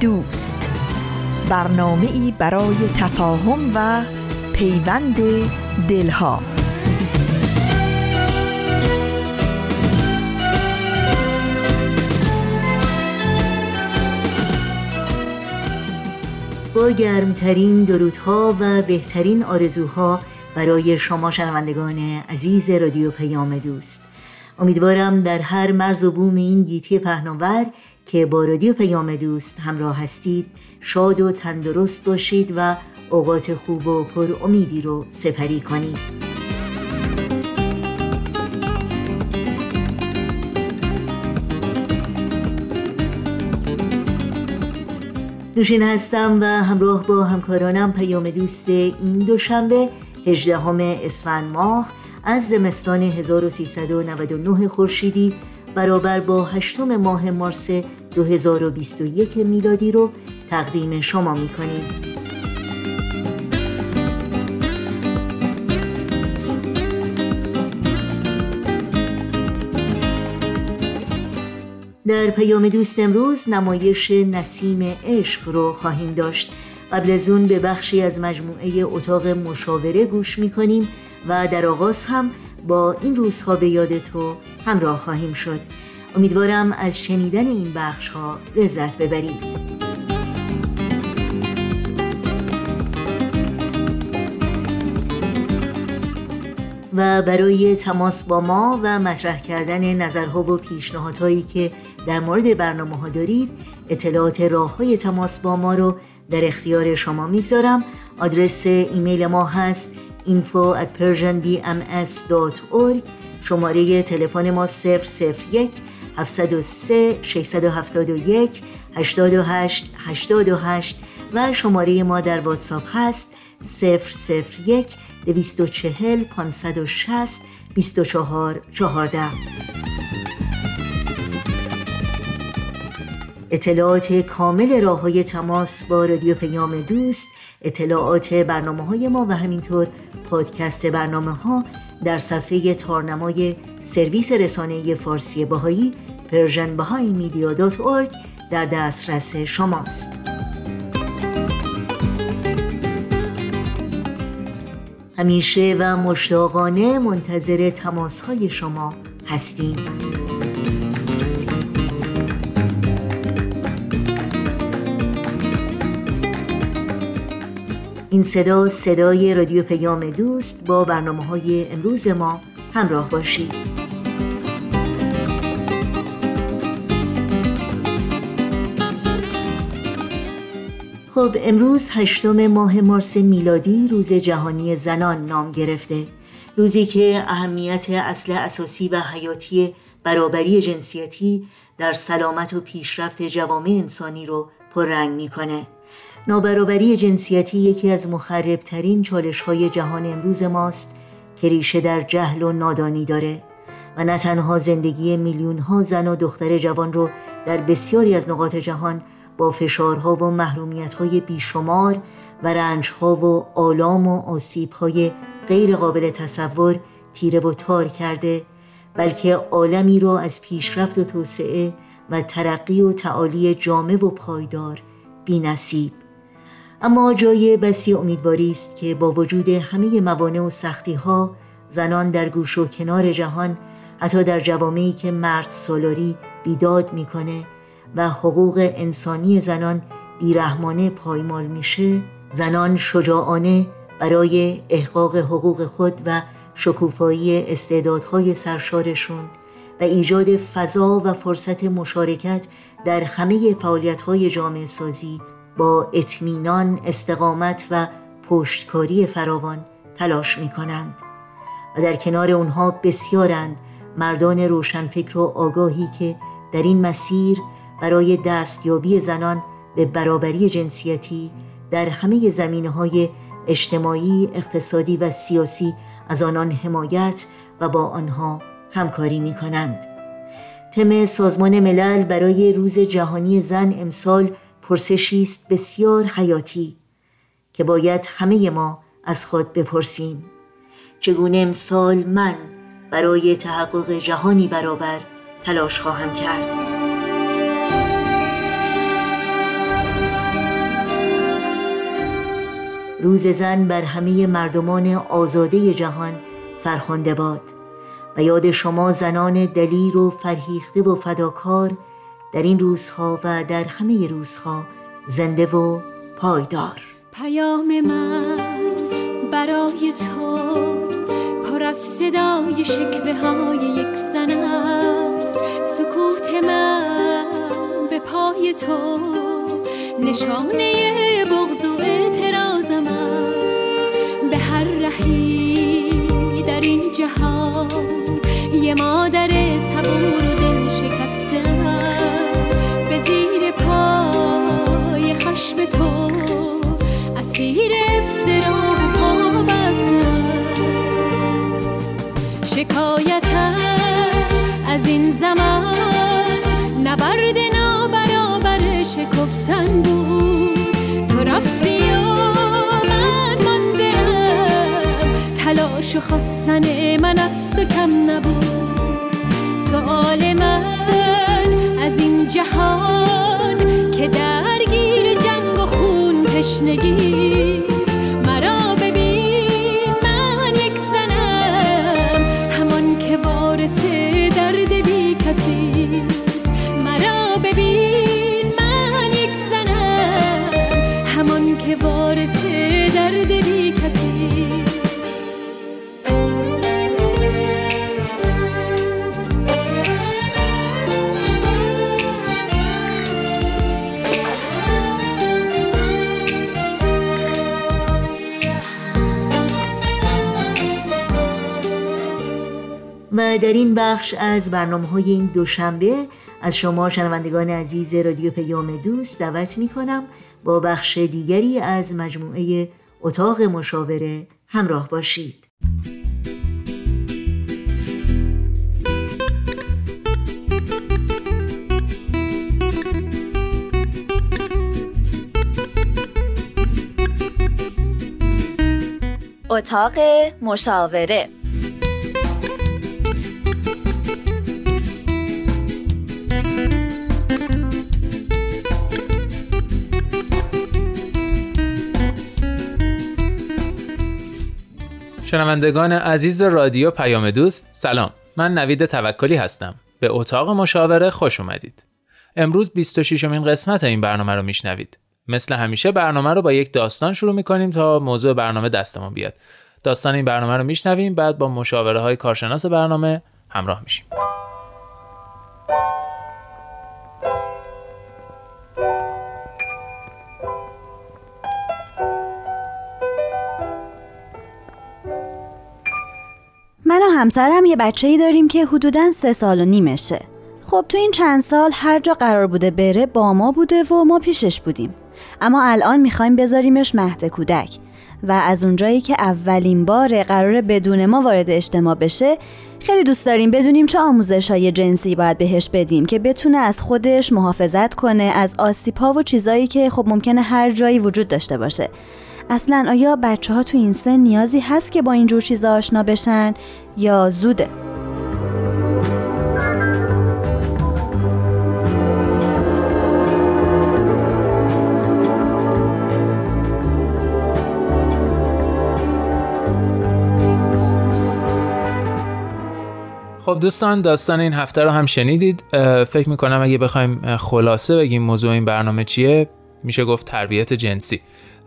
دوست. برنامه ای برای تفاهم و پیوند دلها. با گرمترین درودها و بهترین آرزوها برای شما شنوندگان عزیز رادیو پیام دوست. امیدوارم در هر مرز و بوم این گیتی پهناور که با رادیو پیام دوست همراه هستید شاد و تندرست باشید و اوقات خوب و پر امیدی رو سپری کنید. نوشین هستم و همراه با همکارانم پیام دوست این دوشنبه 18 اسفند ماه از زمستان 1399 خورشیدی برابر با هشتم ماه مارس 2021 میلادی رو تقدیم شما می‌کنیم در پیام دوست امروز نمایش نسیم عشق رو خواهیم داشت. قبل از اون به بخشی از مجموعه اتاق مشاوره گوش می‌کنیم و در آغاز هم با این روزها به یاد تو همراه خواهیم شد. امیدوارم از شنیدن این بخش ها لذت ببرید. و برای تماس با ما و مطرح کردن نظرها و پیشنهادهایی که در مورد برنامه ها دارید اطلاعات راه های تماس با ما رو در اختیار شما می‌گذارم. آدرس ایمیل ما هست info at persianbms.org شماره تلفن ما 001 703 671 828 828 و شماره ما در واتساپ هست 001 240 560 24 14 اطلاعات کامل راه های تماس با رادیو پیام دوست اطلاعات برنامه های ما و همینطور پادکست برنامه ها در صفحه تارنمای سرویس رسانه فارسی بهایی Persian در دسترس شماست. همیشه و مشتاقانه منتظر تماس های شما هستیم. این صدا صدای رادیو پیام دوست با برنامه های امروز ما همراه باشید. خب امروز هشتم ماه مارس میلادی روز جهانی زنان نام گرفته. روزی که اهمیت اصل اساسی و حیاتی برابری جنسیتی در سلامت و پیشرفت جوامع انسانی رو پررنگ می‌کنه. نابرابری جنسیتی یکی از مخربترین چالش های جهان امروز ماست که ریشه در جهل و نادانی داره و نه تنها زندگی میلیون ها زن و دختر جوان رو در بسیاری از نقاط جهان با فشارها و محرومیتهای بیشمار و رنجها و آلام و آسیبهای غیر قابل تصور تیره و تار کرده بلکه عالمی را از پیشرفت و توسعه و ترقی و تعالی جامع و پایدار بی نصیب اما جای بسی امیدواری است که با وجود همه موانع و سختی ها زنان در گوش و کنار جهان حتی در جوامعی که مرد سالاری بیداد می‌کنه و حقوق انسانی زنان بیرحمانه پایمال میشه زنان شجاعانه برای احقاق حقوق خود و شکوفایی استعدادهای سرشارشون و ایجاد فضا و فرصت مشارکت در همه فعالیت‌های جامعه سازی با اطمینان، استقامت و پشتکاری فراوان تلاش می کنند و در کنار اونها بسیارند مردان روشنفکر و آگاهی که در این مسیر برای دستیابی زنان به برابری جنسیتی در همه زمینه های اجتماعی، اقتصادی و سیاسی از آنان حمایت و با آنها همکاری می کنند. تم سازمان ملل برای روز جهانی زن امسال پرسشی است بسیار حیاتی که باید همه ما از خود بپرسیم چگونه امسال من برای تحقق جهانی برابر تلاش خواهم کرد روز زن بر همه مردمان آزاده جهان فرخنده باد و یاد شما زنان دلیر و فرهیخته و فداکار در این روزها و در همه روزها زنده و پایدار. پیام من برای تو پر از صدای شکوه های یک زن است. سکوت من به پای تو نشانه رهی در این جهان یه مادر صبور و دل شکسته به زیر پای خشم تو اسیر افترا پا شکایتم تلاش و خواستن من از تو کم نبود. سوال من از این جهان که درگیر جنگ و خون تشنگی بخش از برنامه های این دوشنبه. از شما شنوندگان عزیز رادیو پیام دوست دعوت می کنم با بخش دیگری از مجموعه اتاق مشاوره همراه باشید. اتاق مشاوره شنوندگان عزیز رادیو پیام دوست سلام. من نوید توکلی هستم. به اتاق مشاوره خوش اومدید. امروز 26 امین قسمت این برنامه رو میشنوید. مثل همیشه برنامه رو با یک داستان شروع می‌کنیم تا موضوع برنامه دستمون بیاد. داستان این برنامه رو میشنویم بعد با مشاوره های کارشناس برنامه همراه میشیم. همسرم یه بچه ای داریم که حدوداً سه سال و نیمشه. خب تو این چند سال هر جا قرار بوده بره با ما بوده و ما پیشش بودیم. اما الان می‌خوایم بذاریمش مهد کودک و از اونجایی که اولین بار قرار بدون ما وارد اجتماع بشه خیلی دوست داریم بدونیم چه آموزش های جنسی باید بهش بدیم که بتونه از خودش محافظت کنه از آسیپا و چیزایی که خب ممکنه هر جایی وجود داشته باشه اصلا آیا بچه ها تو این سن نیازی هست که با اینجور چیزا آشنا بشن یا زوده؟ خب دوستان داستان این هفته رو هم شنیدید فکر می‌کنم اگه بخوایم خلاصه بگیم موضوع این برنامه چیه میشه گفت تربیت جنسی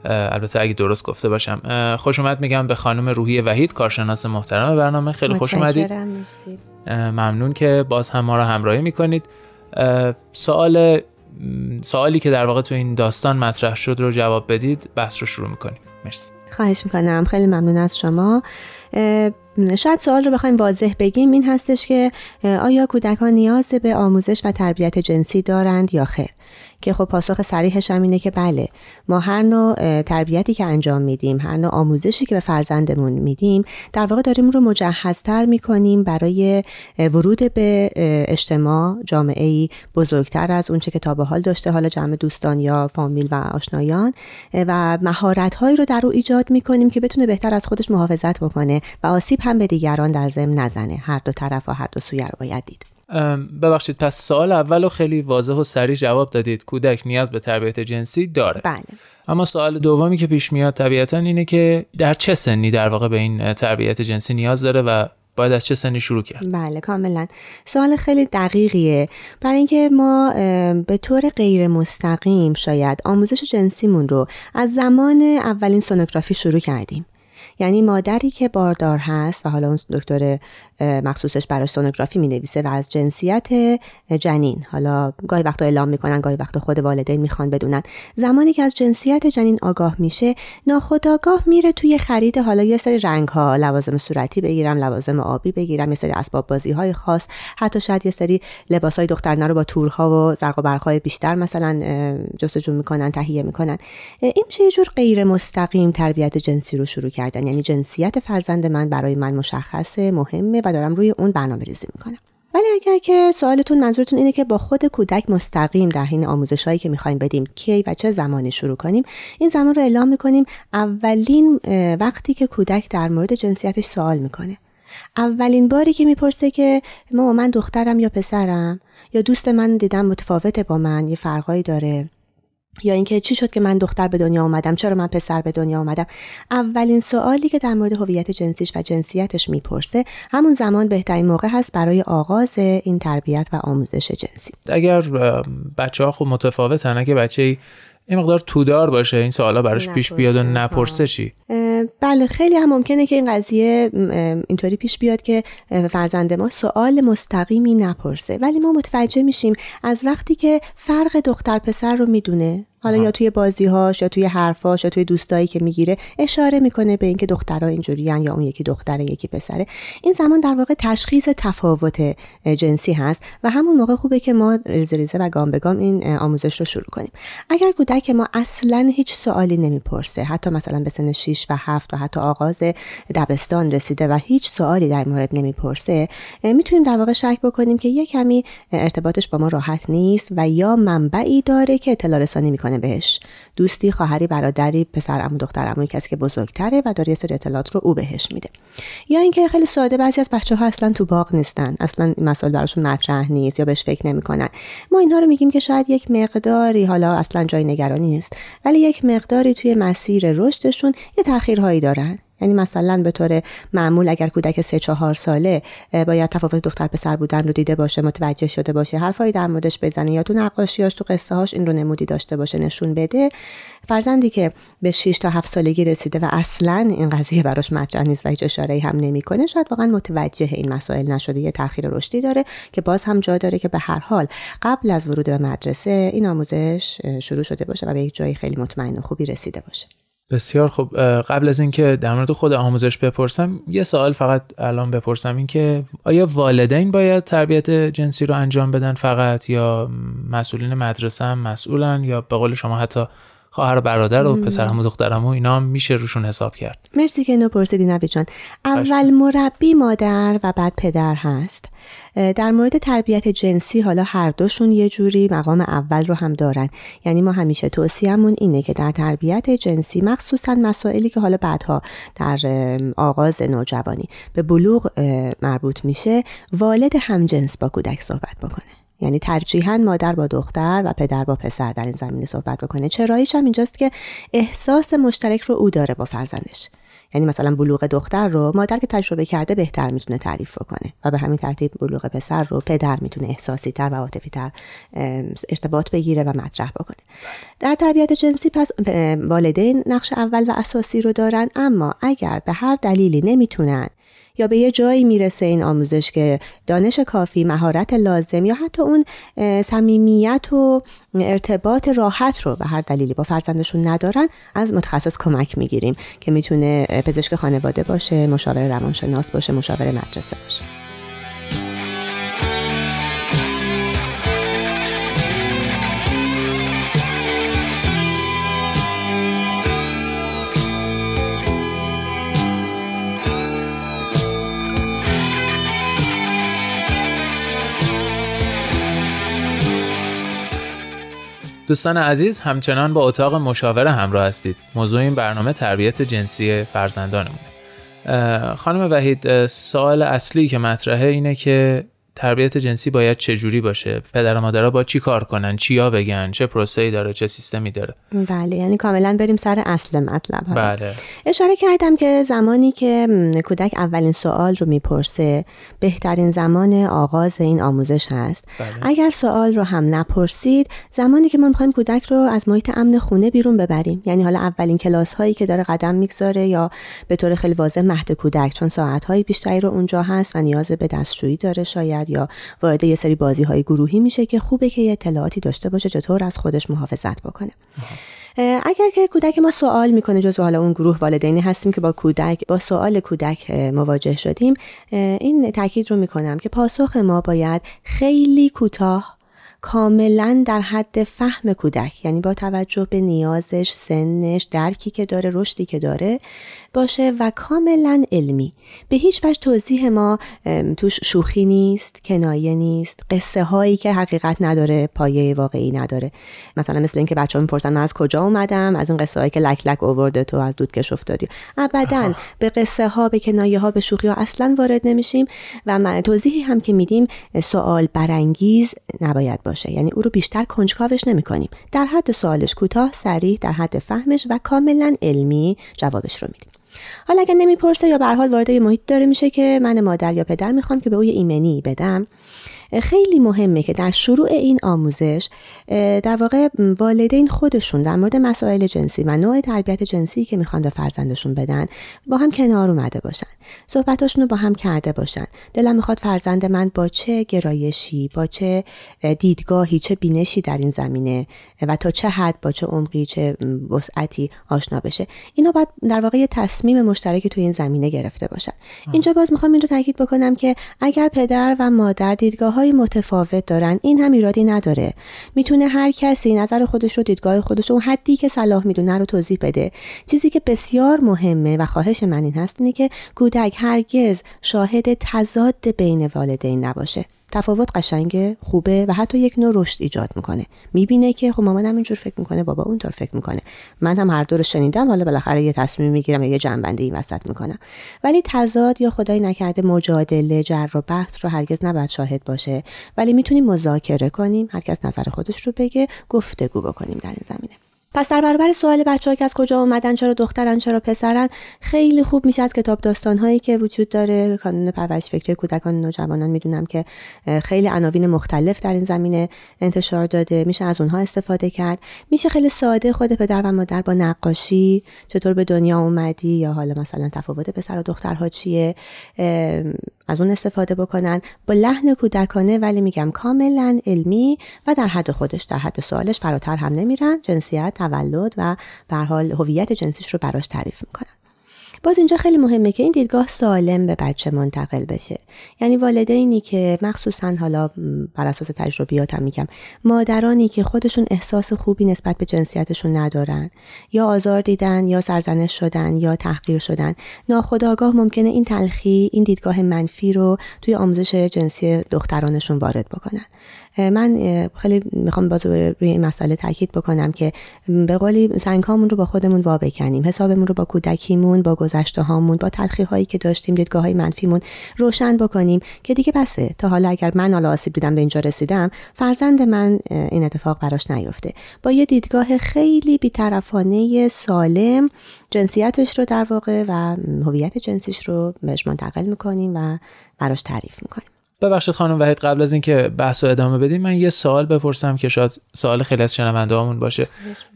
البته اگه درست گفته باشم. خوش اومد میگم به خانم روحی وحید کارشناس محترم برنامه. خیلی خوش اومدید. ممنون که باز هم ما رو همراهی می‌کنید. سوال سوالی که در واقع تو این داستان مطرح شد رو جواب بدید. بحث رو شروع می‌کنیم. مرسی. خواهش می‌کنم. خیلی ممنون از شما. شاید سوال رو بخوایم واضح بگیم. این هستش که آیا کودکان نیاز به آموزش و تربیت جنسی دارند یا خیر؟ که خب پاسخ صریحش هم اینه که بله ما هر نوع تربیتی که انجام میدیم هر نوع آموزشی که به فرزندمون میدیم در واقع داریم رو مجهزتر می‌کنیم برای ورود به اجتماع جامعه ای بزرگتر از اونچه که تا به حال داشته حالا جمع دوستان یا فامیل و آشنایان. و مهارت هایی رو در او ایجاد می‌کنیم که بتونه بهتر از خودش محافظت بکنه و آسیب هم به دیگران در ضمن نزنه. هر دو طرف و هر دو سویه رو باید دید. ببخشید پس سوال اول رو خیلی واضح و سریع جواب دادید. کودک نیاز به تربیت جنسی داره. بله. اما سوال دومی که پیش میاد طبیعتا اینه که در چه سنی در واقع به این تربیت جنسی نیاز داره و باید از چه سنی شروع کرد؟ بله کاملا. سوال خیلی دقیقیه. برای اینکه ما به طور غیر مستقیم شاید آموزش جنسیمون رو از زمان اولین سونوگرافی شروع کردیم. یعنی مادری که باردار هست و حالا اون دکتر مخصوصش برای سونوگرافی می نویسه و از جنسیت جنین. حالا گاهی وقتا اعلام می‌کنن گاهی وقتا خود والدین می‌خوان بدونن. زمانی که از جنسیت جنین آگاه میشه ناخداگاه میره توی خرید حالا یه سری رنگ ها لوازم صورتی بگیرم لوازم آبی بگیرم یه سری اسباب بازی های خاص حتی شاید یه سری لباس های دخترانه رو با تورها و زرق و برق های بیشتر مثلا جستجو می‌کنن تهیه می‌کنن. این میشه یه جور غیر مستقیم تربیت جنسی رو شروع کردن. یعنی جنسیت فرزند من برای من مشخصه مهمه و دارم روی اون برنامه ریزی می‌کنم. ولی اگر که سوالتون منظورتون اینه که با خود کودک مستقیم در حین آموزش هایی که می‌خوایم بدیم کی و چه زمانی شروع کنیم این زمان رو اعلام می‌کنیم. اولین وقتی که کودک در مورد جنسیتش سوال می‌کنه. اولین باری که می‌پرسه که ماما من دخترم یا پسرم یا دوست من دیدم متفاوته با من یه فرقایی داره. یا اینکه چی شد که من دختر به دنیا آمدم؟ چرا من پسر به دنیا آمدم؟ اولین سوالی که در مورد هویت جنسیش و جنسیتش می‌پرسه همون زمان بهترین موقع هست برای آغاز این تربیت و آموزش جنسی. اگر بچه ها خوب متفاوتن اگه بچه این مقدار تودار باشه این سوالا براش پیش بیاد و نپرسه چی بله خیلی هم ممکنه که این قضیه اینطوری پیش بیاد که فرزند ما سوال مستقیمی نپرسه. ولی ما متوجه میشیم از وقتی که فرق دختر پسر رو می‌دونه حالا یا توی بازیهاش یا توی حرفاش یا توی دوستایی که می‌گیره اشاره می‌کنه به اینکه دخترها اینجوریان یا اون یکی دختره یکی پسره. این زمان در واقع تشخیص تفاوت جنسی هست و همون موقع خوبه که ما ریزه ریزه و گام به گام این آموزش رو شروع کنیم. اگر کودک ما اصلا هیچ سوالی نمی‌پرسه حتی مثلا به سن 6 و 7 و حتی آغاز دبستان رسیده و هیچ سوالی در مورد نمی‌پرسه می‌تونیم در واقع شک بکنیم که یه کمی ارتباطش با ما راحت نیست و یا منبعی داره که اطلاع رسانی می‌کنه. بهش دوستی خواهری برادری پسر عمو دختر عمو کسی که بزرگتره و داره یه سری اطلاعات رو او بهش میده. یا اینکه خیلی ساده بعضی از بچه ها اصلا تو باغ نیستن. اصلا مسائل براشون مطرح نیست یا بهش فکر نمی‌کنن. ما اینها رو میگیم که شاید یک مقداری حالا اصلا جای نگرانی نیست ولی یک مقداری توی مسیر رشدشون یه تاخیرهایی دارن. یعنی مثلا به طور معمول اگر کودک سه چهار ساله باید تفاوت دختر پسر بودن رو دیده باشه متوجه شده باشه حرفایی در موردش بزنه یا تو نقاشیاش تو قصه هاش این رو نمودی داشته باشه نشون بده. فرزندی که به 6 تا 7 سالگی رسیده و اصلا این قضیه براش مطرح نیست و هیچ اشاره هم نمی‌کنه شاید واقعا متوجه این مسائل نشده یه تاخیر رشدی داره که باز هم جا داره که به هر حال قبل از ورود به مدرسه این آموزش شروع شده باشه و به یک جایی خیلی مطمئن و خوبی رسیده باشه. بسیار خوب قبل از اینکه در مورد خود آموزش بپرسم یه سوال فقط الان بپرسم. این که آیا والدین باید تربیت جنسی رو انجام بدن فقط یا مسئولین مدرسه هم مسئولن یا به قول شما حتی خواهر و برادر و پسرم و دخترم و اینا هم میشه روشون حساب کرد. مرسی که اینو پرسیدی نبی جان اول مربی مادر و بعد پدر هست. در مورد تربیت جنسی حالا هر دوشون یه جوری مقام اول رو هم دارن. یعنی ما همیشه توصیهمون اینه که در تربیت جنسی مخصوصا مسائلی که حالا بعدها در آغاز نوجوانی به بلوغ مربوط میشه والد همجنس با کودک صحبت بکنه. یعنی ترجیحاً مادر با دختر و پدر با پسر در این زمینه صحبت بکنه. چراییش هم اینجاست که احساس مشترک رو او داره با فرزندش. یعنی مثلا بلوغ دختر رو مادر که تجربه کرده بهتر می‌تونه تعریف کنه و به همین ترتیب بلوغ پسر رو پدر می‌تونه احساسی تر و عاطفی تر ارتباط بگیره و مطرح بکنه. در تربیت جنسی پس والدین نقش اول و اساسی رو دارن اما اگر به هر دلیلی نمی‌تونن یا به یه جایی می‌رسه این آموزش که دانش کافی مهارت لازم یا حتی اون صمیمیت و ارتباط راحت رو به هر دلیلی با فرزندشون ندارن از متخصص کمک می‌گیریم که می‌تونه پزشک خانواده باشه مشاور روانشناس باشه مشاور مدرسه باشه. دوستان عزیز همچنان با اتاق مشاوره همراه هستید. موضوع این برنامه تربیت جنسی فرزندانمونه. خانم وحید سوال اصلی که مطرحه اینه که تربیت جنسی باید چه جوری باشه؟ پدر و مادرها با چی کار کنن؟ چیا بگن؟ چه ای داره؟ چه سیستمی داره؟ بله یعنی کاملا بریم سر اصل مطلب بله. اشاره کردم که زمانی که کودک اولین سوال رو می‌پرسه بهترین زمان آغاز این آموزش هست. بله. اگر سوال رو هم نپرسید زمانی که ما می‌خوایم کودک رو از محیط امن خونه بیرون ببریم. یعنی حالا اولین کلاس هایی که داره قدم می‌گذاره یا به طور خیلی واضح مهد کودک چون ساعت های بیشتری رو اونجا هست و نیاز به دستشویی داره شاید. یا وارد یه سری بازی های گروهی میشه که خوبه که یه اطلاعاتی داشته باشه چطور از خودش محافظت بکنه. اگر که کودک ما سوال می‌کنه جز حالا اون گروه والدینی هستیم که با کودک با سوال کودک مواجه شدیم این تاکید رو می‌کنم که پاسخ ما باید خیلی کوتاه کاملا در حد فهم کودک یعنی با توجه به نیازش سنش درکی که داره رشدی که داره باشه و کاملا علمی. به هیچ وجه توضیح ما توش شوخی نیست کنایه نیست قصه هایی که حقیقت نداره پایه واقعی نداره. مثلا مثل اینکه بچه ها می‌پرسن من از کجا اومدم؟ از این قصه هایی که لک لک اوورده تو از دودکش افتادی. ابدا به قصه ها به کنایه ها به شوخی ها اصلا وارد نمیشیم و توضیحی هم که میدیم سوال برانگیز نباید باشه. یعنی او رو بیشتر کنجکاوش نمی‌کنیم. در حد سوالش کوتاه سریع در حد فهمش و کاملا علمی جوابش رو میدیم. حالا اگر نمی‌پرسه یا به حال وارد محیط داره میشه که من مادر یا پدر می‌خوام که به او یه ایمنی بدم. خیلی مهمه که در شروع این آموزش در واقع والدین خودشون در مورد مسائل جنسی و نوع تربیت جنسی که می‌خوان به فرزندشون بدن با هم کنار اومده باشن. صحبتاشون رو با هم کرده باشن. دلم می‌خواد فرزند من با چه گرایشی با چه دیدگاهی چه بینشی در این زمینه و تا چه حد با چه عمقی چه وسعتی آشنا بشه. اینو باید در واقع یه تصمیم مشترکی توی این زمینه گرفته باشن. اینجا باز می‌خوام این رو تاکید بکنم که اگر پدر و مادر دیدگاه های متفاوت دارن. این هم ایرادی نداره. می‌تونه هر کسی نظر خودش رو دیدگاه خودش رو حدی که صلاح می‌دونه رو توضیح بده. چیزی که بسیار مهمه و خواهش من این هست اینه که کودک هرگز شاهد تضاد بین والدین نباشه. تفاوت قشنگه خوبه و حتی یک نوع رشد ایجاد می‌کنه. می‌بینه که خب مامانم اینجور فکر می‌کنه بابا اونطور فکر می‌کنه. من هم هر دو رو شنیدم حالا بالاخره یه تصمیم می‌گیرم یه جنبنده این وسط می‌کنم. ولی تضاد یا خدای نکرده مجادله جر و بحث رو هرگز نباید شاهد باشه. ولی می‌تونیم مذاکره کنیم هر کس نظر خودش رو بگه گفتگو بکنیم در این زمینه. پس در برابر سوال بچه که از کجا اومدن چرا دخترن چرا پسرن خیلی خوب میشه از کتاب داستان هایی که وجود داره کانون پرورش فکری کودکان و نوجوانان می‌دونم که خیلی عناوین مختلف در این زمینه انتشار داده. میشه از اونها استفاده کرد. میشه خیلی ساده خود پدر و مادر با نقاشی چطور به دنیا اومدی یا حالا مثلا تفاوت پسر و دخترها چیه؟ از اون استفاده بکنن. با لحن کودکانه ولی میگم کاملا علمی و در حد خودش در حد سوالش فراتر هم نمیرن. جنسیت تولد و به حال هویت جنسیش رو براش تعریف می‌کنن. باز اینجا خیلی مهمه که این دیدگاه سالم به بچه منتقل بشه. یعنی والدینی که مخصوصا حالا بر اساس تجربیاتم میگم مادرانی که خودشون احساس خوبی نسبت به جنسیتشون ندارن یا آزار دیدن یا سرزنش شدن یا تحقیر شدن ناخودآگاه ممکنه این تلخی این دیدگاه منفی رو توی آموزش جنسی دخترانشون وارد بکنن. من خیلی می‌خوام باز روی این مسئله تاکید بکنم که به قولی سنگ هامون رو با خودمون وا بکنیم حسابمون رو با کودکیمون با گذشته هامون با تلخی هایی که داشتیم دیدگاه های منفیمون روشن بکنیم که دیگه بسه. تا حالا اگر من حالا آسیب دیدم به اینجا رسیدم فرزند من این اتفاق براش نیفته. با یه دیدگاه خیلی بیطرفانه سالم جنسیتش رو در واقع و هویت جنسیش رو بهش منتقل می‌کنیم و براش تعریف می‌کنیم. ببخشید خانم وحید قبل از اینکه بحث رو ادامه بدیم من یه سوال بپرسم که شاید سوال خیلی از شنونده باشه.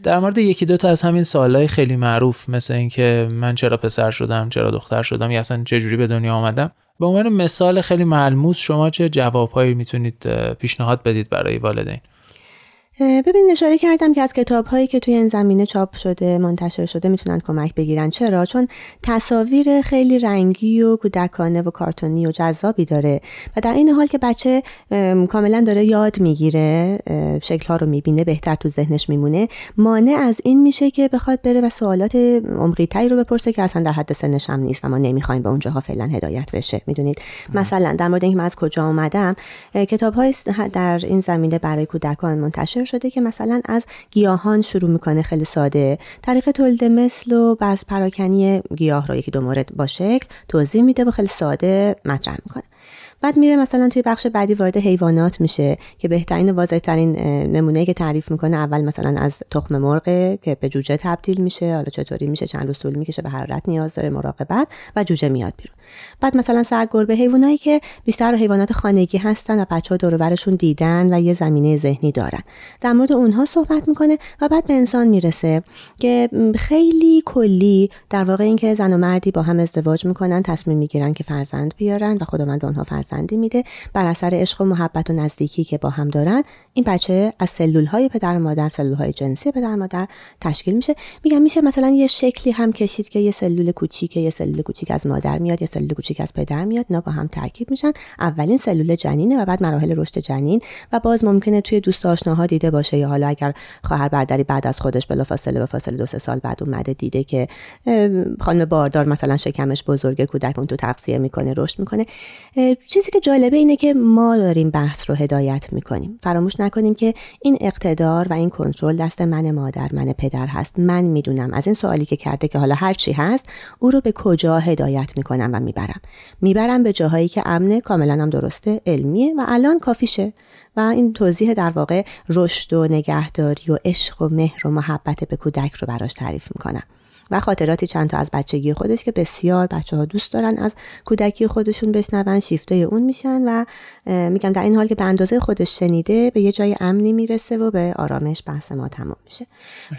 در مورد یکی دو تا از همین سوالای خیلی معروف مثل اینکه من چرا پسر شدم چرا دختر شدم یا اصلا چه جوری به دنیا آمدم. به عنوان مثال خیلی ملموس شما چه جوابهایی می‌تونید پیشنهاد بدید برای والدین؟ ببین اشاره کردم که از کتاب هایی که توی این زمینه چاپ شده منتشر شده می‌تونن کمک بگیرن. چرا؟ چون تصاویر خیلی رنگی و کودکانه و کارتونی و جذابی داره و در این حال که بچه کاملا داره یاد می‌گیره شکل ها رو می‌بینه بهتر تو ذهنش میمونه مانع از این میشه که بخواد بره و سوالات عمقی تری رو بپرسه که اصلا در حد سنش هم نیست و ما نمی‌خوایم به اونجاها فعلا هدایت بشه. می‌دونید؟ مثلا در مورد اینکه من از کجا اومدم کتاب در این زمینه برای کودکان منتشر شده که مثلا از گیاهان شروع می‌کنه خیلی ساده. طریق تولید مثل و بعض پراکنی گیاه رو یکی دو مورد با شکل توضیح میده و خیلی ساده مطرح می‌کنه. بعد میره مثلا توی بخش بعدی وارد حیوانات میشه که بهترین و واضحترین نمونه که تعریف می‌کنه اول مثلا از تخم مرغ که به جوجه تبدیل میشه حالا چطوری میشه چند روز طول می‌کشه به حرارت نیاز داره مراقبت و جوجه میاد بیرون. بعد مثلا سگ گربه حیوانایی که بیشتر حیوانات خانگی هستن و بچه ها دور دیدن و یه زمینه ذهنی دارن. در مورد اونها صحبت می‌کنه و بعد به انسان می‌رسه که خیلی کلی در واقع اینکه زن و مردی با هم ازدواج می‌کنن تصمیم می‌گیرن که فرزند بیارن و خداوند به اونها فرزندی میده بر اثر عشق و محبت و نزدیکی که با هم دارن این بچه از سلول های پدر و مادر سلول های جنسی پدر و مادر تشکیل میشه. میگم میشه مثلا یه شکلی هم کشید که یه سلول کوچیک یه سلول کوچیک از مادر میاد یه سلول کوچیک از پدر میاد اینا با هم ترکیب میشن. اولین سلول جنینه و بعد مراحل رشد جنین و باز ممکنه توی دوست آشناها دیده باشه یا حالا اگر خواهر برادری بعد از خودش بلافاصله به فاصله دو سه سال بعد اومده دیده که خانم باردار مثلا شکمش بزرگه کودک اون تو تغذیه می‌کنه رشد می‌کنه. چیزی که جالبه اینه که ما داریم بحث رو هدایت می‌کنیم. فراموش نکنیم که این اقتدار و این کنترل دست من مادر من پدر هست. من می‌دونم از این سوالی که کرده که حالا هر چی هست او رو به کجا هدایت می‌کنم و می‌برم. می‌برم به جاهایی که امنه کاملا هم درسته علمیه و الان کافیشه. و این توضیح در واقع رشد و نگهداری و عشق و مهر و محبت به کودک رو براش تعریف می‌کنم. و خاطراتی چند تا از بچگی خودش که بسیار بچه ها دوست دارن از کودکی خودشون بشنون شیفته اون میشن و میگم در این حال که به اندازه خودش شنیده به یه جای امنی می‌رسه و به آرامش بحث ما تمام میشه.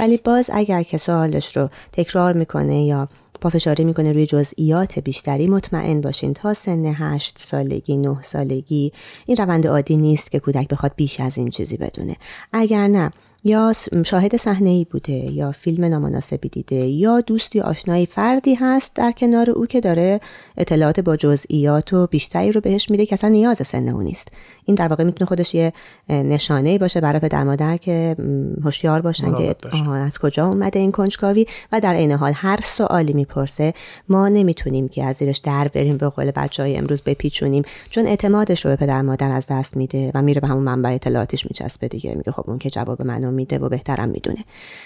ولی باز اگر که سوالش رو تکرار می‌کنه یا پافشاری می‌کنه روی جزئیات بیشتری مطمئن باشین تا سن هشت سالگی نه سالگی این روند عادی نیست که کودک بخواد بیش از این چیزی بدونه. اگر نه یا شاهد صحنه ای بوده یا فیلم نامناسبی دیده یا دوستی آشنایی فردی هست در کنار او که داره اطلاعات با جزئیات و بیشتری رو بهش میده که اصلا نیاز سن او نیست. این در واقع می‌تونه خودش یه نشانه باشه برای پدر مادر که هوشیار باشن که از کجا اومده این کنجکاوی؟ و در عین حال هر سوالی می‌پرسه ما نمی‌تونیم که از زیرش در بریم به قول بچه های امروز بپیچونیم چون اعتمادش رو به پدر مادر از دست میده و میره به همون منبع اطلاعاتش میچسبه دیگه. میگه خب اون که جواب منو میده و بهترم می‌دونه.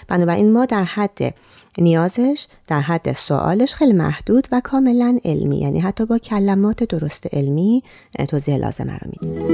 بنابراین ما در حد نیازش در حد سوالش خیلی محدود و کاملا علمی یعنی حتی با کلمات درست علمی توضیح لازمه رو میدیم.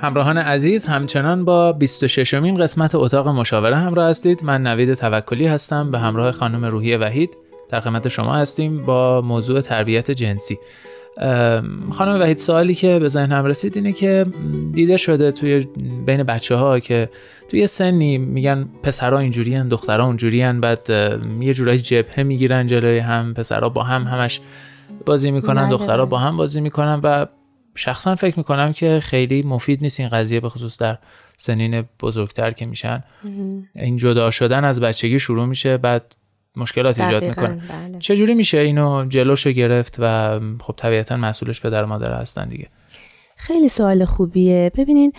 همراهان عزیز همچنان با 26 مین قسمت اتاق مشاوره همراه هستید من نوید توکلی هستم به همراه خانم روحی وحید در خدمت شما هستیم با موضوع تربیت جنسی خانم وحید سوالی که به ذهنم رسید اینه که دیده شده توی بین بچه ها که توی سنی میگن پسرها اینجوری هن دخترها اونجوری هن بعد یه جورایی جبهه می‌گیرن جلوی هم پسرها با هم همش بازی می‌کنن بله، دخترها بله. با هم بازی می‌کنن و شخصا فکر می‌کنم که خیلی مفید نیست این قضیه به خصوص در سنین بزرگتر که میشن. این جدا شدن از بچگی شروع میشه بعد مشکلات ایجاد می‌کنه. بله. چجوری میشه اینو جلوشو گرفت و خب طبیعتا مسئولش پدر مادر هستن دیگه؟ خیلی سوال خوبیه. ببینین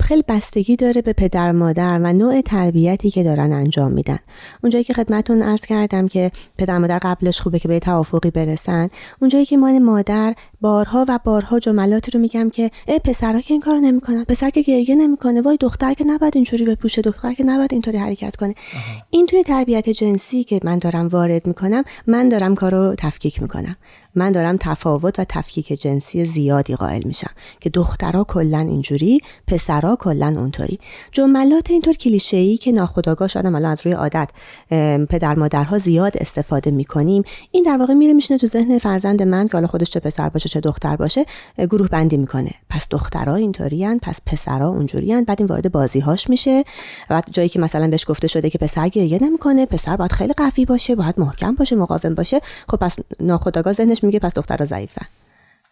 خیلی بستگی داره به پدر مادر و نوع تربیتی که دارن انجام میدن. اونجایی که خدمتون عرض کردم که پدر مادر قبلش خوبه که به توافقی برسن. اونجایی که مان مادر بارها و بارها جملاتی رو میگم که ای پسرها که این کارو نمی‌کنن پسر که گریه نمی‌کنه وای دختر که نباید اینجوری بپوشه دختر که نباید اینطوری حرکت کنه. این توی تربیت جنسی که من دارم وارد می‌کنم من دارم کارو تفکیک می‌کنم. من دارم تفاوت و تفکیک جنسی زیادی قائل میشم که دخترها کلا اینجوری پسرها کلا اونطوری. جملات اینطور کلیشه‌ای که ناخودآگاه شدم حالا از روی عادت پدر مادرها زیاد استفاده می‌کنیم این در واقع میره میشینه تو ذهن فرزند من که حالا خودش چه پسر باشه چه دختر باشه گروه بندی می‌کنه. پس دخترها اینطورین پس پسرها اونجورین بعد این وارد بازی هاش میشه. و جایی که مثلا بهش گفته شده که پسر گریه نمی‌کنه پسر باید خیلی قوی باشه باید محکم باشه مقاوم باشه. خب پس ناخودآگاه ذهنش میگه پس دخترها ضعیفن.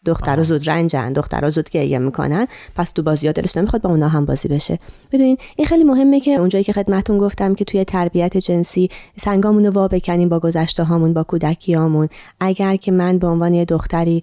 دخترها زود رنجن دخترها زود گریه می‌کنن پس تو بازی دلش نمی‌خواد با اونا هم بازی بشه. بدونین این خیلی مهمه که اونجایی که خدمتون گفتم که توی تربیت جنسی سنگامون رو وا بکنیم با گذشته هامون با کودکیامون اگر که من به عنوان یه دختری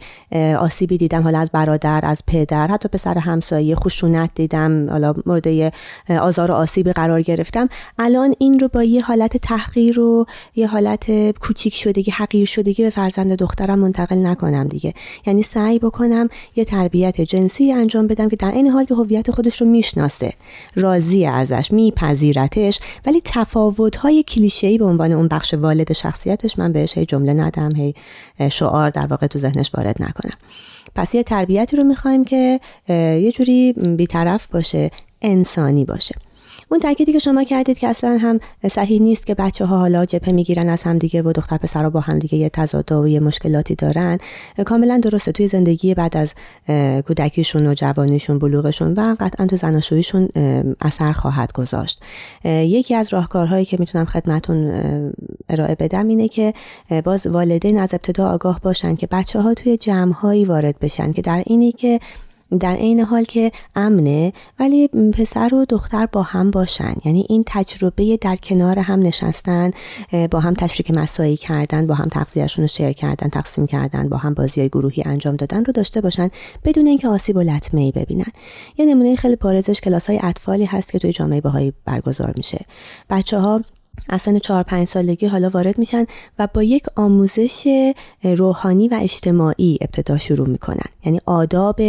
آسیبی دیدم حالا از برادر از پدر حتی پسر همسایه خشونت دیدم حالا مورد آزار و آسیبی قرار گرفتم الان این رو با یه حالت تحقیر و یه حالت کوچیک شدگی حقیر شدگی به فرزند دخترم منتقل نکنم دیگه. یعنی سعی بکنم یه تربیت جنسی انجام بدم که در این حال که هویت خودش رو می‌شناسه. راضی ازش میپذیرتش ولی تفاوت های کلیشه‌ای به عنوان اون بخش والد شخصیتش من بهش هی جمله ندم هی شعار در واقع تو ذهنش وارد نکنم. پس یه تربیتی رو می‌خوایم که یه جوری بیطرف باشه انسانی باشه. اون تأکیدی که شما کردید که اصلا هم صحیح نیست که بچه ها حالا جپه می‌گیرن از همدیگه و دختر پسرها با همدیگه یه تضاد و یه مشکلاتی دارن. کاملا درسته توی زندگی بعد از کودکیشون و جوانیشون بلوغشون و قطعا تو زناشوییشون اثر خواهد گذاشت. یکی از راهکارهایی که می‌تونم خدمتون ارائه بدم اینه که باز والدین از ابتدا آگاه باشن که بچه ها توی جمعهایی وارد بشن که در اینی که در عین حال که امنه ولی پسر و دختر با هم باشن. یعنی این تجربه در کنار هم نشستن با هم تشریک مسایی کردن با هم تغذیهشون رو شیر کردن تقسیم کردن با هم بازی های گروهی انجام دادن رو داشته باشن بدون اینکه آسیب و لطمه ای ببینن. یه نمونه خیلی پارزش کلاس های اطفالی هست که توی جامعه باهایی برگزار میشه. بچه ها از سن چهار پنج سالگی حالا وارد میشن و با یک آموزش روحانی و اجتماعی ابتدا شروع می‌کنن. یعنی آداب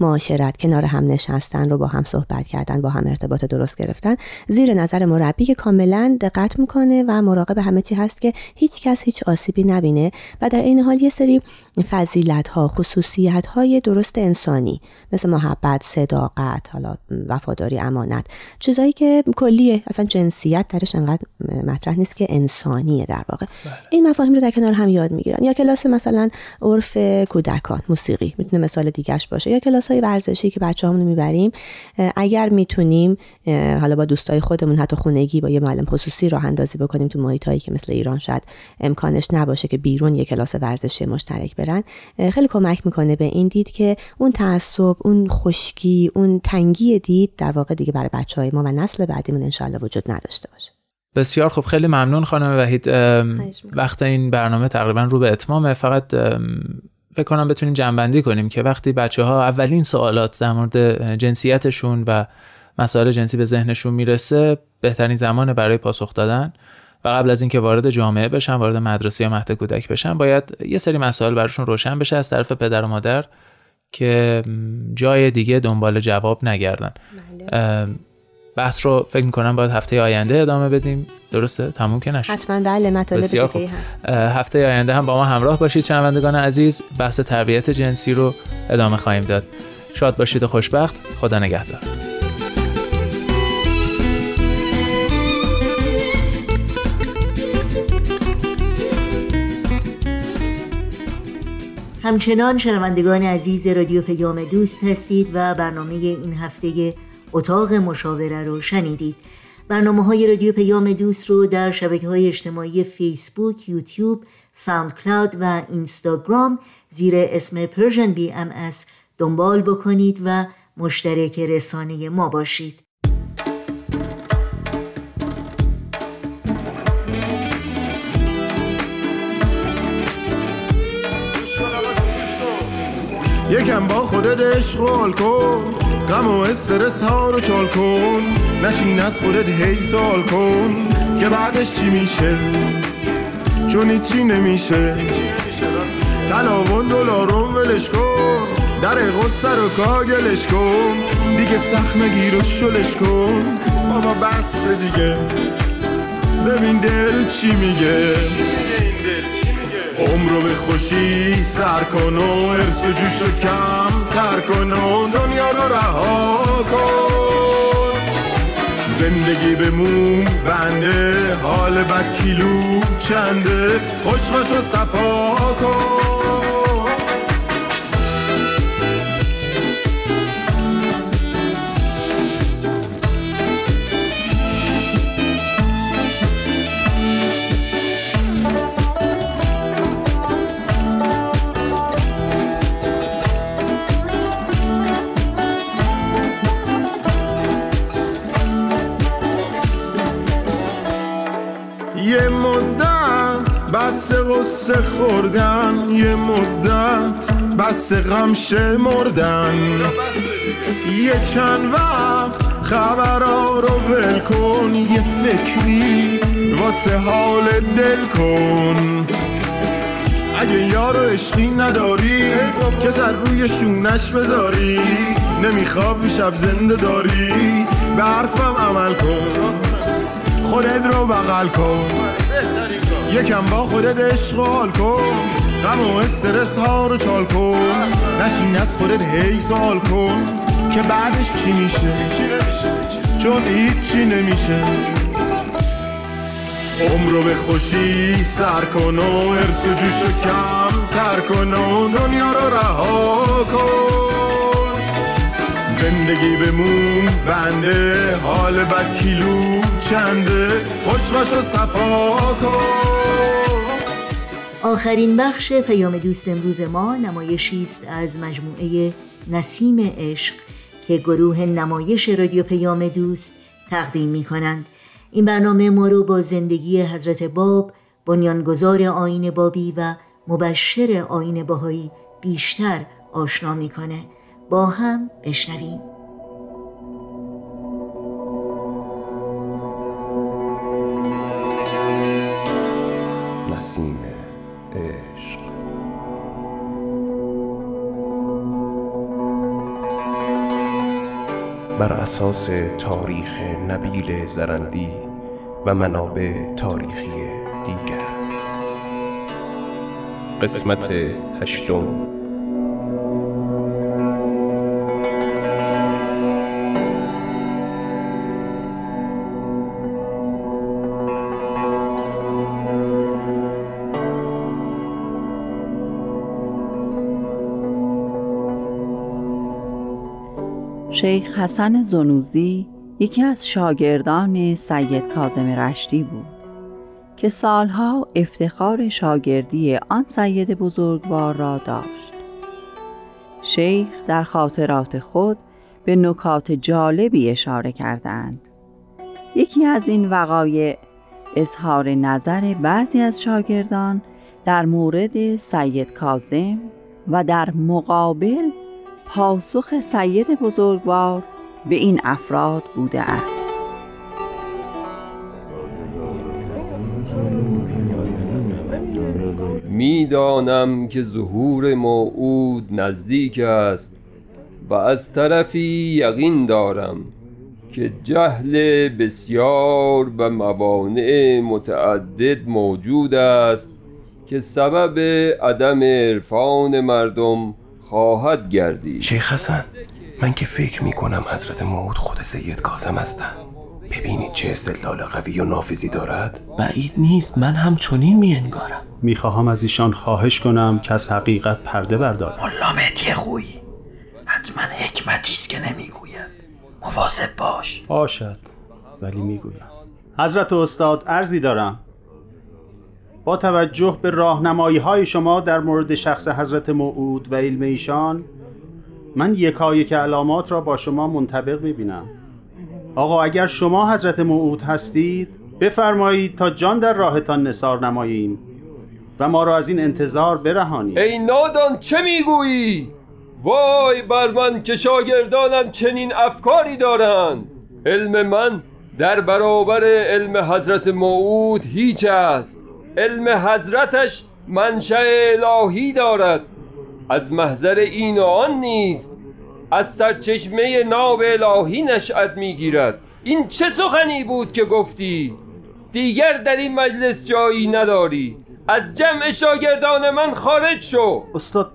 معاشرت کنار هم نشستن رو با هم صحبت کردن با هم ارتباط درست گرفتن. زیر نظر مربی که کاملا دقت می‌کنه و مراقب همه چی هست که هیچ کس هیچ آسیبی نبینه و در این حال یه سری فضیلت ها خصوصیت های درست انسانی مثل محبت صداقت حالا وفاداری امانت چیزایی که کلیه اصلا جنسیت درش انقدر مطرح نیست که انسانیه در واقع. بله. این مفاهیم رو در کنار هم یاد می‌گیرن. یا کلاس مثلا عرف کودکان موسیقی می‌تونه مثال دیگرش باشه. یا کلاس های ورزشی که بچه رو می‌بریم اگر می‌تونیم حالا با دوستای خودمون حتی خونگی با یه معلم خصوصی راه اندازی بکنیم تو محیط هایی که مثل ایران شاید امکانش نباشه که بیرون یه کلاس ورزشی مشترک برن خیلی کمک می‌کنه به این دید که اون تعصب اون خشکی اون تنگی دید در واقع دیگه برای بچه های ما و نسل بعدیمون انشالله وجود نداشته باشه. بسیار خوب خیلی ممنون خانم وحید. وقت این برنامه تقریبا رو به اتمامه فقط فکر کنم بتونیم جنبندی کنیم که وقتی بچه ها اولین سوالات در مورد جنسیتشون و مسائل جنسی به ذهنشون می‌رسه بهترین زمان برای پاسخ دادن و قبل از اینکه وارد جامعه بشن وارد مدرسه یا مهد کودک بشن باید یه سری مسائل براشون روشن بشه از طرف پدر و مادر که جای دیگه دنبال جواب نگردن. بله. بحث رو فکر می‌کنم باید هفته آینده ادامه بدیم. درسته؟ تموم که نشد. حتما. بله مطالب دیگه هست. هفته آینده هم با ما همراه باشید شنوندگان عزیز. بحث تربیت جنسی رو ادامه خواهیم داد. شاد باشید و خوشبخت. خدا نگهدار. همچنان شنوندگان عزیز رادیو پیام دوست هستید و برنامه این هفته اتاق مشاوره رو شنیدید. برنامه های رادیو پیام دوست رو در شبکه های اجتماعی فیسبوک، یوتیوب، ساوند کلاود و اینستاگرام زیر اسم Persian BM دنبال بکنید و مشترک رسانه ما باشید. یکم با خودت عشق و حال کن. غم و استرس ها رو چال کن. نشین از خودت هی سوال کن که بعدش چی میشه؟ چون چی نمیشه. طلا و دلارم ولش کن. در غصه رو کاگلش کن. دیگه سخت نگیر و شلش کن. بابا بس دیگه. ببین دل چی میگه. عمرو به خوشی سر کن و ارس و جوش رو کم تر کن و دنیا رو رها زندگی بمون بنده حال بد کیلو چنده؟ خوش باش و صفا کن. غصه خوردن یه مدت بس غم شمردن یه چند وقت خبرها رو ول کن یه فکری واسه حال دل کن. اگه یارو عشقی نداری که سر روی شونش بذاری. نمیخواب شب زنده داری به عمل کن. خودت رو بغل کن. یکم با خودت حال کن. غم و استرس ها رو چال کن. نشین از خودت هی سوال کن. که بعدش چی میشه؟ چون هیچی نمیشه. عمرو به خوشی سر کن و ارس و جوش رو کم تر کن و دنیا رو رها کن. زندگی بمون بنده حال بد کیلو چنده؟ خوش باش و صفا کن. آخرین بخش پیام دوست امروز ما نمایشی است از مجموعه نسیم عشق که گروه نمایش رادیو پیام دوست تقدیم می کنند این برنامه ما رو با زندگی حضرت باب بنیانگذار آین بابی و مبشر آین باهایی بیشتر آشنا می‌کنه. با هم بشنویم. نسیم بر اساس تاریخ نبیل زرندی و منابع تاریخی دیگر. قسمت هشتم. شیخ حسن زنوزی یکی از شاگردان سید کاظم رشتی بود که سالها افتخار شاگردی آن سید بزرگوار را داشت. شیخ در خاطرات خود به نکات جالبی اشاره کردند. یکی از این وقایع اظهار نظر بعضی از شاگردان در مورد سید کاظم و در مقابل پاسخ سید بزرگوار به این افراد بوده است. می‌دانم که ظهور موعود نزدیک است و از طرفی یقین دارم که جهل بسیار و موانع متعدد موجود است که سبب عدم عرفان مردم خواهد گردید. شیخ حسن من که فکر می کنم حضرت موعود خود سید کاظم هستند ببینید چه استدلال قوی و نافذی دارد. بعید نیست من هم چنین می انگارم می‌خواهم از ایشان خواهش کنم که از حقیقت پرده بردارد ملا مهدی خویی حتما حکمتی است که نمی‌گوید. مواظب باش. باشد ولی می‌گویم. حضرت استاد ارزی دارم. با توجه به راهنمایی های شما در مورد شخص حضرت موعود و علم ایشان من یکایک علامات را با شما منطبق می‌بینم. آقا اگر شما حضرت موعود هستید بفرمایید تا جان در راهتان نثار نماییم و ما را از این انتظار برهانید. ای نادان چه می‌گویی؟ وای بر من که شاگردانم چنین افکاری دارند. علم من در برابر علم حضرت موعود هیچ است. علم حضرتش منشأ الهی دارد. از محضر این و آن نیست از سرچشمه ناب الهی نشأت می‌گیرد. این چه سخنی بود که گفتی؟ دیگر در این مجلس جایی نداری. از جمع شاگردان من خارج شو. استاد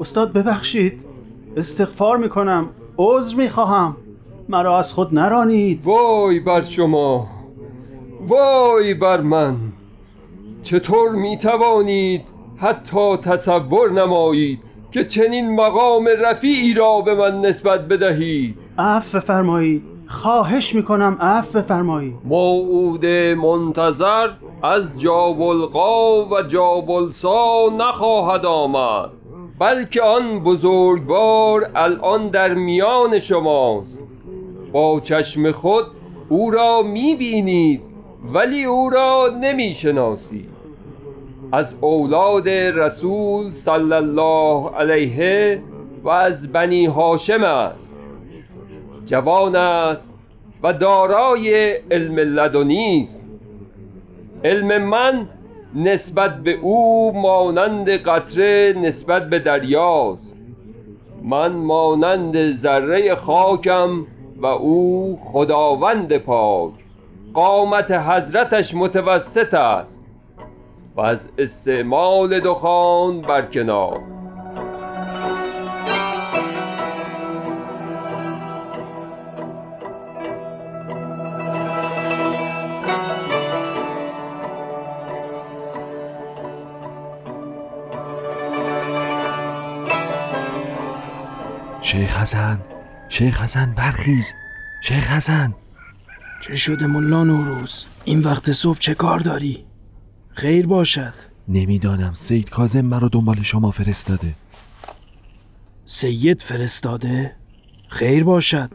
استاد ببخشید. استغفار می‌کنم. عذر می‌خواهم. مرا از خود نرانید. وای بر شما. وای بر من. چطور می‌توانید حتی تصور نمایید که چنین مقام رفیعی را به من نسبت بدهید؟ عفو فرمایید خواهش می‌کنم عفو فرمایید موعود منتظر از جابلقا و جابلسا نخواهد آمد بلکه آن بزرگوار الان در میان شماست. با چشم خود او را می‌بینید ولی او را نمی‌شناسید از اولاد رسول صلی الله علیه و از بنی هاشم است. جوان است و دارای علم لدنی است. علم من نسبت به او مانند قطره نسبت به دریاست. من مانند ذره خاکم و او خداوند پاک. قامت حضرتش متوسط است و از استعمال دخان برکنار شیخ حسن شیخ حسن برخیز. شیخ حسن. چه شده ملا نوروز؟ این وقت صبح چه کار داری؟ خیر باشد. نمی‌دانم. سید کازم مرا دنبال شما فرستاده. سید فرستاده؟ خیر باشد.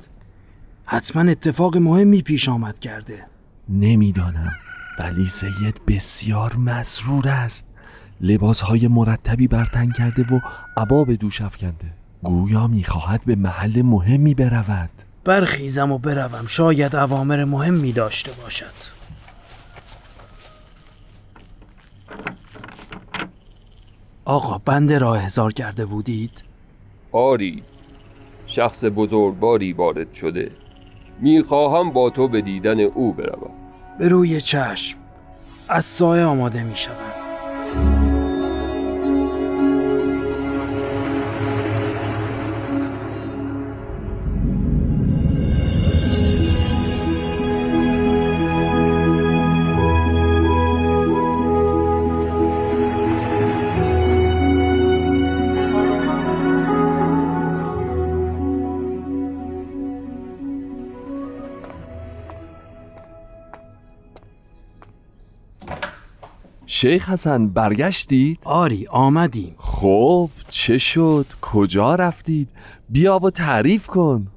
حتما اتفاق مهمی پیش آمد کرده. نمی‌دانم. ولی سید بسیار مسرور است. لباسهای مرتبی برتن کرده و عبا به دوش افکنده. گویا می‌خواهد به محل مهمی برود. برخیزم و بروم. شاید اوامر مهمی داشته باشد. آقا بنده را احضار کرده بودید؟ آری شخص بزرگواری وارد شده. می‌خواهم با تو به دیدن او بروم. به روی چشم. از سایه آماده می شیخ حسن برگشتید؟ آری آمدیم خب چه شد؟ کجا رفتید؟ بیا و تعریف کن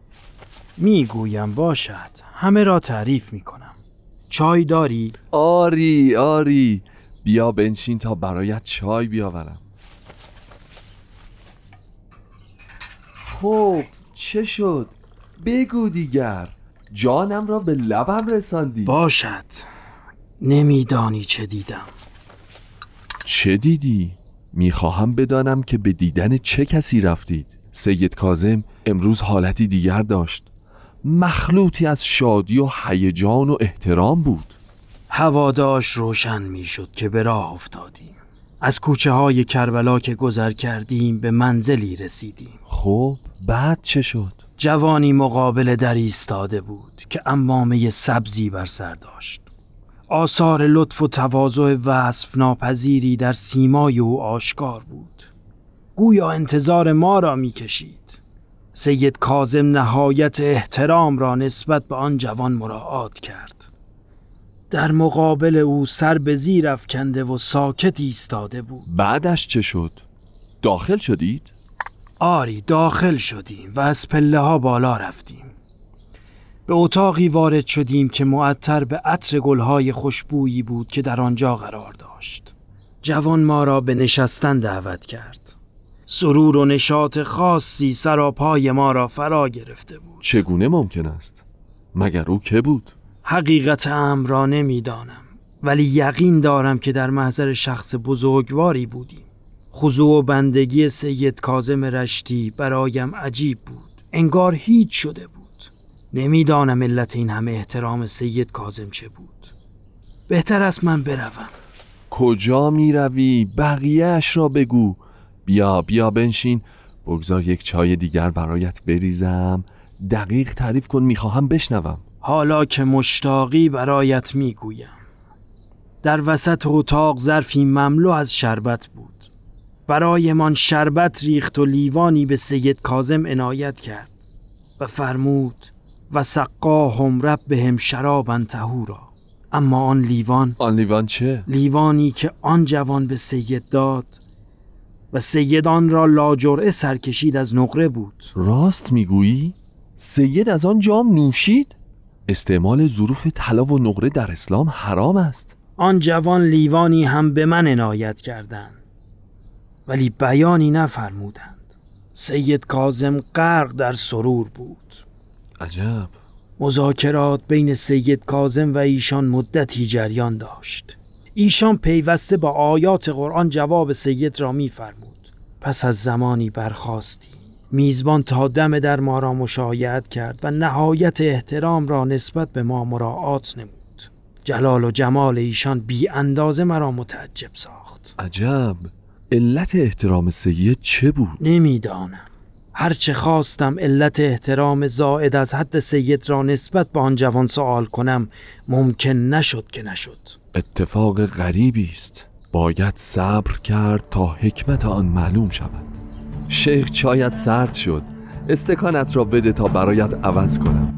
می‌گویم باشد همه را تعریف می‌کنم چای داری؟ آری آری بیا بنشین تا برایت چای بیاورم خب چه شد؟ بگو دیگر جانم را به لبم رساندی باشد نمیدانی چه دیدم چه دیدی؟ می‌خواهم بدانم که به دیدن چه کسی رفتید. سید کازم امروز حالتی دیگر داشت. مخلوطی از شادی و هیجان و احترام بود. هواداش روشن می‌شد که به راه افتادیم. از کوچه های کربلا که گذر کردیم به منزلی رسیدیم. خب بعد چه شد؟ جوانی مقابل در ایستاده بود که امامه سبزی بر سر داشت. آثار لطف و تواضع وصف ناپذیری در سیمای او آشکار بود. گویا انتظار ما را می‌کشید. سید کازم نهایت احترام را نسبت به آن جوان مراعات کرد. در مقابل او سر به زیر افکنده و ساکت ایستاده بود. بعدش چه شد؟ داخل شدید؟ آری داخل شدیم و از پله ها بالا رفتیم. به اتاقی وارد شدیم که معطر به عطر گلهای خوشبویی بود که در آنجا قرار داشت. جوان ما را به نشستن دعوت کرد. سرور و نشاط خاصی سراپای ما را فرا گرفته بود. چگونه ممکن است؟ مگر او که بود؟ حقیقت امر را نمی‌دانم ولی یقین دارم که در محضر شخص بزرگواری بودیم. خضوع و بندگی سید کازم رشتی برایم عجیب بود. انگار هیچ شده بود. نمی‌دانم علت این همه احترام سید کازم چه بود. بهتر است من بروم. کجا می روی؟ بقیهش را بگو. بیا بیا بنشین. بگذار یک چای دیگر برایت بریزم. دقیق تعریف کن می‌خواهم بشنوم. حالا که مشتاقی برایت می‌گویم. در وسط اتاق ظرفی مملو از شربت بود. برایمان شربت ریخت و لیوانی به سید کازم عنایت کرد و فرمود و سقاهم رب بهم شرابا تهورا اما آن لیوان آن لیوان چه؟ لیوانی که آن جوان به سید داد و سید آن را لاجرعه سرکشید از نقره بود راست می‌گویی؟ سید از آن جام نوشید؟ استعمال ظروف طلا و نقره در اسلام حرام است آن جوان لیوانی هم به من عنایت کردند ولی بیانی نفرمودند سید کازم غرق در سرور بود عجب. مذاکرات بین سید کازم و ایشان مدتی جریان داشت. ایشان پیوسته با آیات قرآن جواب سید را میفرمود. پس از زمانی برخواستی. میزبان تا دم در ما را مشایعت کرد و نهایت احترام را نسبت به ما مراعات نمود. جلال و جمال ایشان بی اندازه مرا متعجب ساخت. عجب. علت احترام سید چه بود؟ نمی‌دانم. هرچه خواستم علت احترام زائد از حد سید را نسبت به آن جوان سوال کنم ممکن نشد که نشد. اتفاق غریبی است. باید صبر کرد تا حکمت آن معلوم شود. شیخ چایت سرد شد. استکانت را بده تا برایت عوض کنم.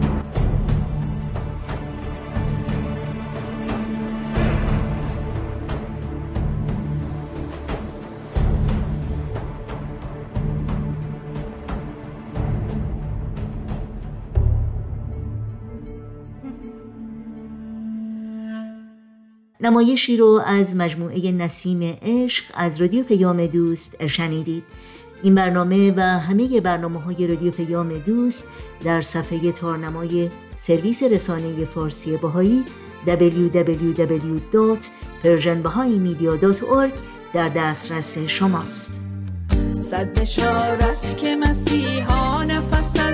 نمایشی رو از مجموعه نسیم عشق از رادیو پیام دوست شنیدید. این برنامه و همه برنامه های رادیو پیام دوست در صفحه تارنمای سرویس رسانه فارسی باهایی www.persianbahaimedia.org در دسترس شماست. صد بشارت که مسیحا نفس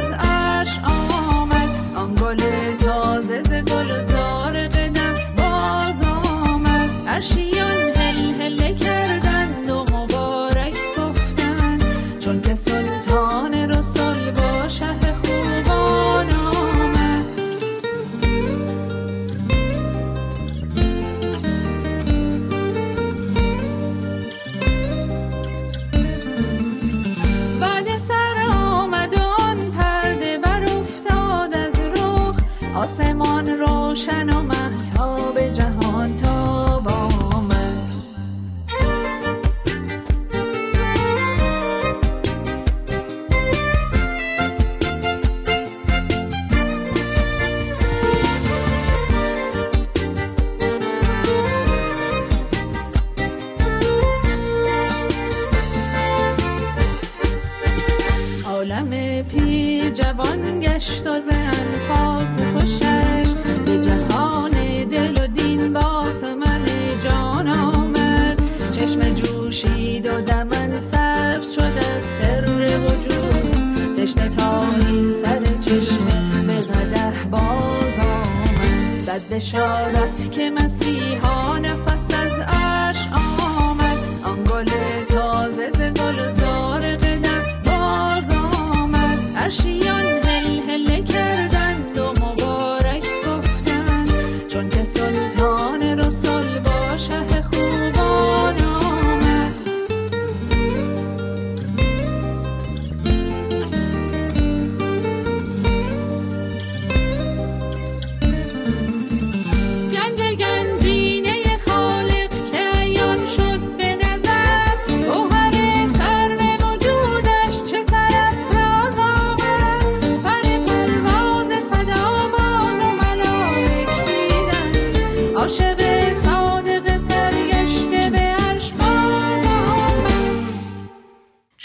صد بشارت که مسیحا نفس از عرش آمد. آن گل تازه ز گلزار قدم باز آمد. عرشیان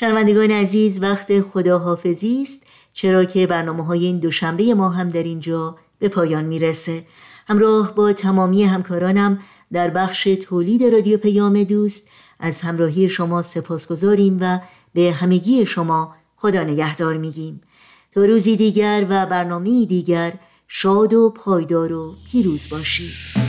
شنوندگان عزیز وقت خداحافظی است. چرا که برنامه های این دوشنبه ما هم در اینجا به پایان می‌رسه. همراه با تمامی همکارانم در بخش تولید رادیو پیام دوست از همراهی شما سپاسگزاریم و به همگی شما خدا نگهدار میگیم. تا روزی دیگر و برنامه دیگر شاد و پایدار و پیروز باشید.